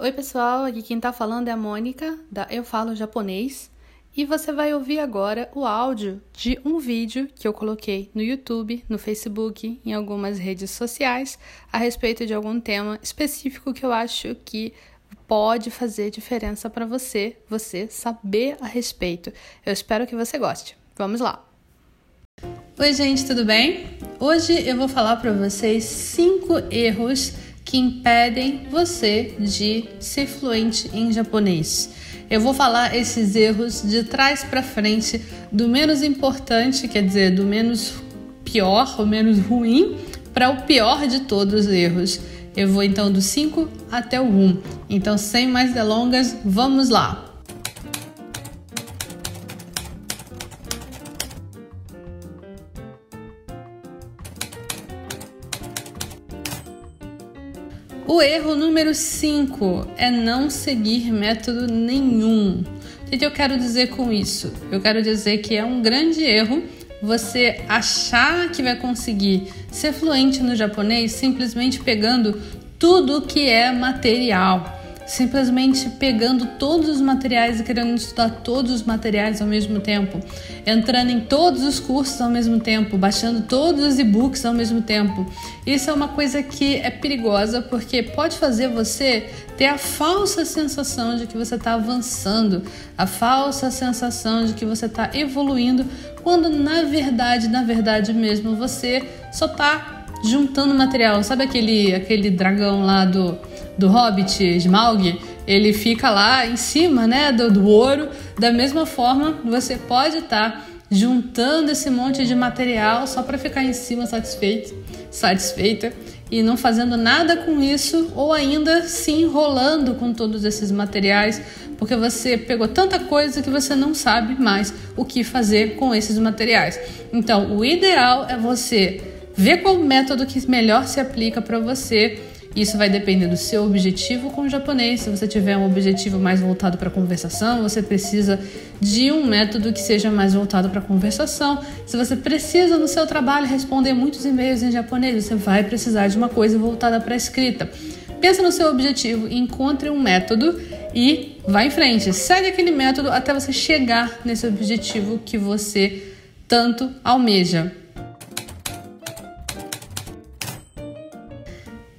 Oi, pessoal, aqui quem tá falando é a Mônica, da Eu Falo Japonês, e você vai ouvir agora o áudio de um vídeo que eu coloquei no YouTube, no Facebook, em algumas redes sociais, a respeito de algum tema específico que eu acho que pode fazer diferença para você, você saber a respeito. Eu espero que você goste. Vamos lá! Oi, gente, tudo bem? Hoje eu vou falar para vocês cinco erros que impedem você de ser fluente em japonês. Eu vou falar esses erros de trás para frente, do menos importante, quer dizer, do menos pior ou menos ruim, para o pior de todos os erros. Eu vou então do 5 até o 1. Então, sem mais delongas, vamos lá! O erro número 5 é não seguir método nenhum. O que eu quero dizer com isso? Eu quero dizer que é um grande erro você achar que vai conseguir ser fluente no japonês simplesmente pegando tudo que é material simplesmente pegando todos os materiais e querendo estudar todos os materiais ao mesmo tempo, entrando em todos os cursos ao mesmo tempo, baixando todos os e-books ao mesmo tempo. Isso é uma coisa que é perigosa porque pode fazer você ter a falsa sensação de que você está avançando, a falsa sensação de que você está evoluindo, quando na verdade, na verdade mesmo, você só está juntando material. Sabe aquele, aquele dragão lá do do Hobbit, Smaug, ele fica lá em cima, né, do, do ouro. Da mesma forma, você pode estar tá juntando esse monte de material só para ficar em cima satisfeito, satisfeita e não fazendo nada com isso ou ainda se enrolando com todos esses materiais, porque você pegou tanta coisa que você não sabe mais o que fazer com esses materiais. Então, o ideal é você ver qual método que melhor se aplica para você isso vai depender do seu objetivo com o japonês. Se você tiver um objetivo mais voltado para conversação, você precisa de um método que seja mais voltado para conversação. Se você precisa no seu trabalho responder muitos e-mails em japonês, você vai precisar de uma coisa voltada para a escrita. Pensa no seu objetivo, encontre um método e vá em frente. Segue aquele método até você chegar nesse objetivo que você tanto almeja.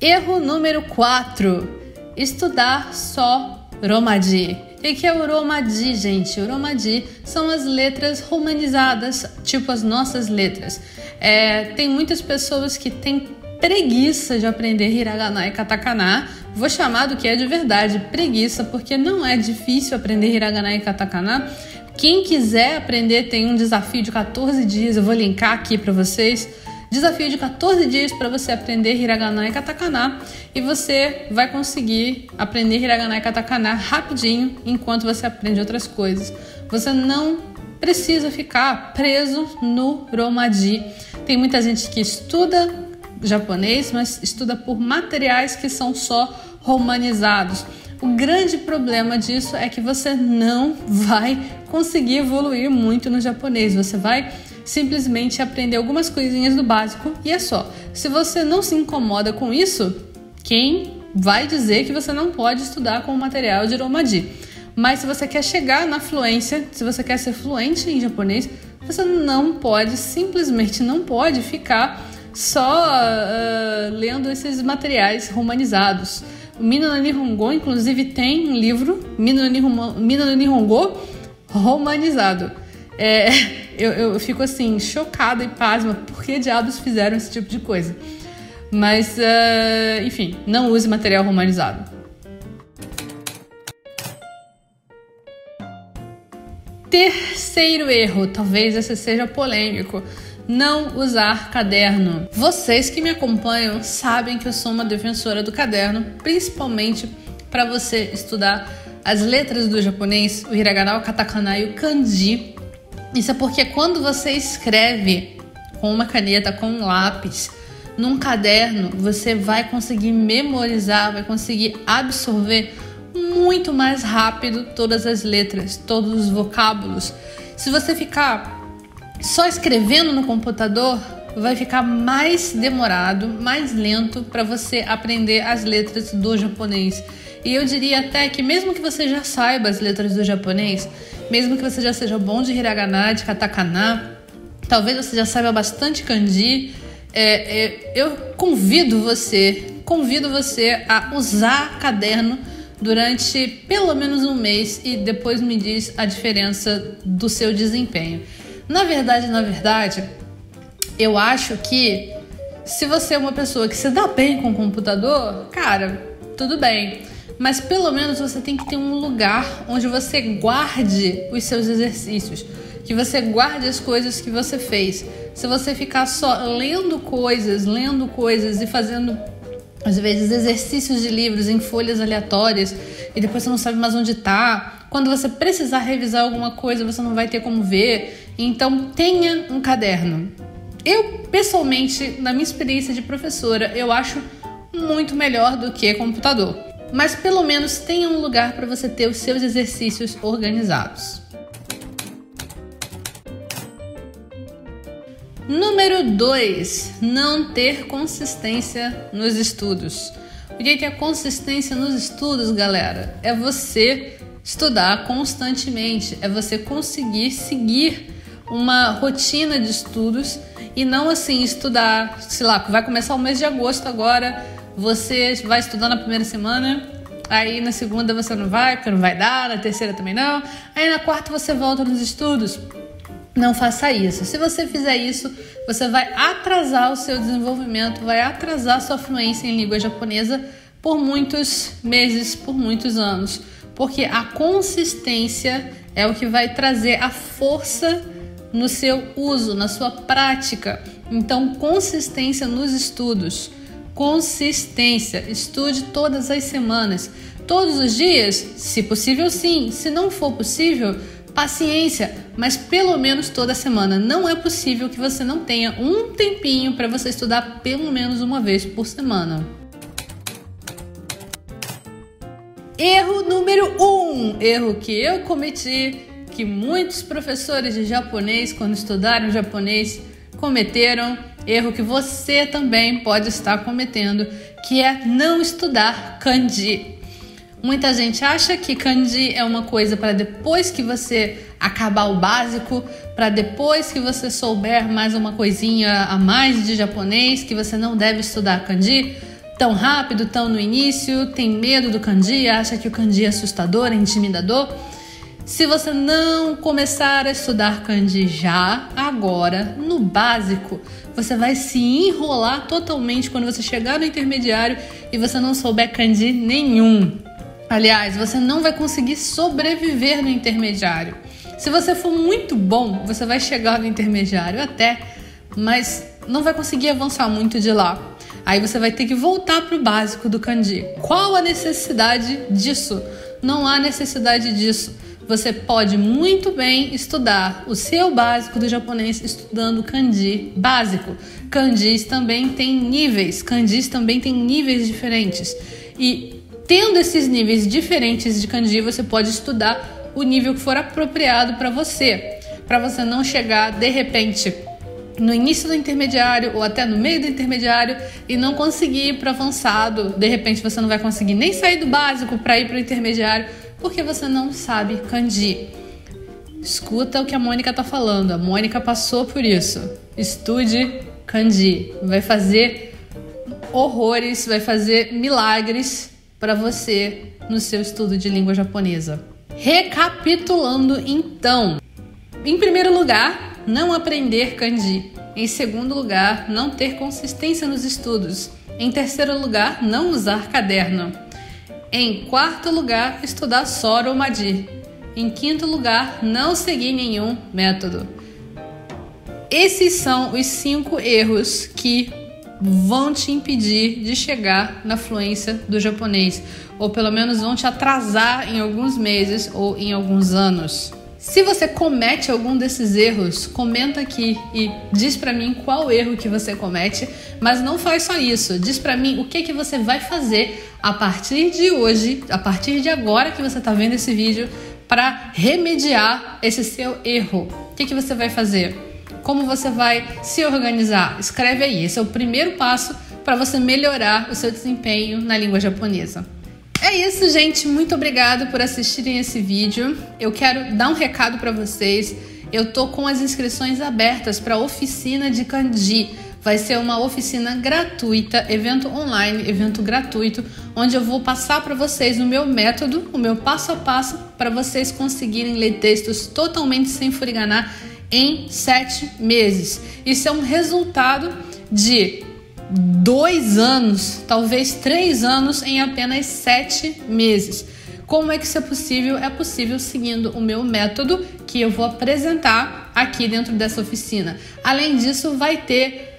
Erro número 4: estudar só Romaji. O que é o Romaji, gente? O Romaji são as letras romanizadas, tipo as nossas letras. É, tem muitas pessoas que têm preguiça de aprender hiragana e katakana. Vou chamar do que é de verdade preguiça, porque não é difícil aprender hiragana e katakana. Quem quiser aprender tem um desafio de 14 dias, eu vou linkar aqui para vocês Desafio de 14 dias para você aprender hiragana e katakana e você vai conseguir aprender hiragana e katakana rapidinho enquanto você aprende outras coisas. Você não precisa ficar preso no romaji. Tem muita gente que estuda japonês, mas estuda por materiais que são só romanizados. O grande problema disso é que você não vai conseguir evoluir muito no japonês. Você vai simplesmente aprender algumas coisinhas do básico e é só. Se você não se incomoda com isso, quem vai dizer que você não pode estudar com o material de Romaji? Mas se você quer chegar na fluência, se você quer ser fluente em japonês, você não pode, simplesmente não pode ficar só uh, lendo esses materiais romanizados. O Mina no Nihongo, inclusive, tem um livro, Mina no Nihongo, romanizado. É, eu, eu fico assim, chocada e pasma, por que diabos fizeram esse tipo de coisa? Mas, uh, enfim, não use material romanizado. Terceiro erro, talvez esse seja polêmico, não usar caderno. Vocês que me acompanham sabem que eu sou uma defensora do caderno, principalmente para você estudar as letras do japonês, o hiragana, o katakana e o kanji isso é porque quando você escreve com uma caneta, com um lápis, num caderno, você vai conseguir memorizar, vai conseguir absorver muito mais rápido todas as letras, todos os vocábulos. Se você ficar só escrevendo no computador, vai ficar mais demorado, mais lento para você aprender as letras do japonês. E eu diria até que mesmo que você já saiba as letras do japonês, mesmo que você já seja bom de hiragana, de katakana, talvez você já saiba bastante kanji, é, é, eu convido você, convido você a usar caderno durante pelo menos um mês e depois me diz a diferença do seu desempenho. Na verdade, na verdade, eu acho que se você é uma pessoa que se dá bem com o computador, cara, tudo bem. Mas pelo menos você tem que ter um lugar onde você guarde os seus exercícios, que você guarde as coisas que você fez. Se você ficar só lendo coisas, lendo coisas e fazendo às vezes exercícios de livros em folhas aleatórias e depois você não sabe mais onde está. Quando você precisar revisar alguma coisa, você não vai ter como ver. Então tenha um caderno. Eu, pessoalmente, na minha experiência de professora, eu acho muito melhor do que computador. Mas pelo menos tenha um lugar para você ter os seus exercícios organizados. Número 2. Não ter consistência nos estudos. O que é consistência nos estudos, galera? É você estudar constantemente, é você conseguir seguir uma rotina de estudos e não assim estudar, sei lá, vai começar o mês de agosto agora, você vai estudar na primeira semana, aí na segunda você não vai, porque não vai dar, na terceira também não, aí na quarta você volta nos estudos. Não faça isso. Se você fizer isso, você vai atrasar o seu desenvolvimento, vai atrasar sua fluência em língua japonesa por muitos meses, por muitos anos, porque a consistência é o que vai trazer a força no seu uso, na sua prática. Então, consistência nos estudos. Consistência. Estude todas as semanas. Todos os dias? Se possível, sim. Se não for possível, paciência, mas pelo menos toda semana. Não é possível que você não tenha um tempinho para você estudar pelo menos uma vez por semana. Erro número um, erro que eu cometi que muitos professores de japonês, quando estudaram japonês, cometeram, erro que você também pode estar cometendo, que é não estudar kanji. Muita gente acha que kanji é uma coisa para depois que você acabar o básico, para depois que você souber mais uma coisinha a mais de japonês, que você não deve estudar kanji tão rápido, tão no início, tem medo do kanji, acha que o kanji é assustador, é intimidador. Se você não começar a estudar kanji já, agora, no básico, você vai se enrolar totalmente quando você chegar no intermediário e você não souber kanji nenhum. Aliás, você não vai conseguir sobreviver no intermediário. Se você for muito bom, você vai chegar no intermediário até, mas não vai conseguir avançar muito de lá. Aí você vai ter que voltar para o básico do kanji. Qual a necessidade disso? Não há necessidade disso você pode muito bem estudar o seu básico do japonês estudando kanji básico. Kanjis também tem níveis, kanjis também tem níveis diferentes. E tendo esses níveis diferentes de kanji, você pode estudar o nível que for apropriado para você, para você não chegar de repente no início do intermediário ou até no meio do intermediário e não conseguir ir para avançado. De repente você não vai conseguir nem sair do básico para ir para o intermediário porque você não sabe kanji. Escuta o que a Mônica está falando. A Mônica passou por isso. Estude kanji. Vai fazer horrores, vai fazer milagres para você no seu estudo de língua japonesa. Recapitulando então. Em primeiro lugar, não aprender kanji. Em segundo lugar, não ter consistência nos estudos. Em terceiro lugar, não usar caderno. Em quarto lugar, estudar Sora ou. Em quinto lugar, não seguir nenhum método. Esses são os cinco erros que vão te impedir de chegar na fluência do japonês, ou pelo menos vão te atrasar em alguns meses ou em alguns anos. Se você comete algum desses erros, comenta aqui e diz para mim qual erro que você comete, mas não faz só isso. Diz para mim o que que você vai fazer a partir de hoje, a partir de agora que você está vendo esse vídeo, para remediar esse seu erro. O que que você vai fazer? Como você vai se organizar? Escreve aí. Esse é o primeiro passo para você melhorar o seu desempenho na língua japonesa. É isso, gente. Muito obrigado por assistirem esse vídeo. Eu quero dar um recado para vocês. Eu tô com as inscrições abertas para a oficina de kanji. Vai ser uma oficina gratuita, evento online, evento gratuito, onde eu vou passar para vocês o meu método, o meu passo a passo para vocês conseguirem ler textos totalmente sem furiganar em sete meses. Isso é um resultado de dois anos, talvez três anos em apenas sete meses. Como é que isso é possível? É possível seguindo o meu método que eu vou apresentar aqui dentro dessa oficina. Além disso, vai ter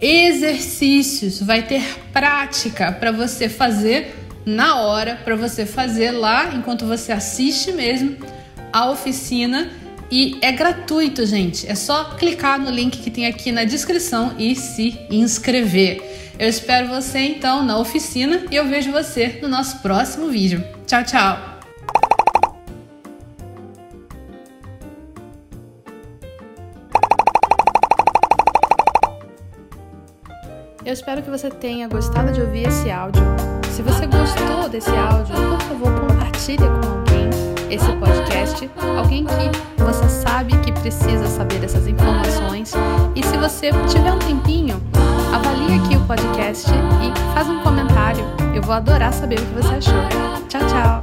exercícios, vai ter prática para você fazer na hora, para você fazer lá enquanto você assiste mesmo a oficina e é gratuito, gente. É só clicar no link que tem aqui na descrição e se inscrever. Eu espero você então na oficina e eu vejo você no nosso próximo vídeo. Tchau, tchau! Eu espero que você tenha gostado de ouvir esse áudio. Se você gostou desse áudio, por favor, compartilhe com alguém esse podcast, alguém que você sabe que precisa saber dessas informações. E se você tiver um tempinho, avalie aqui o podcast e faz um comentário. Eu vou adorar saber o que você achou. Tchau, tchau!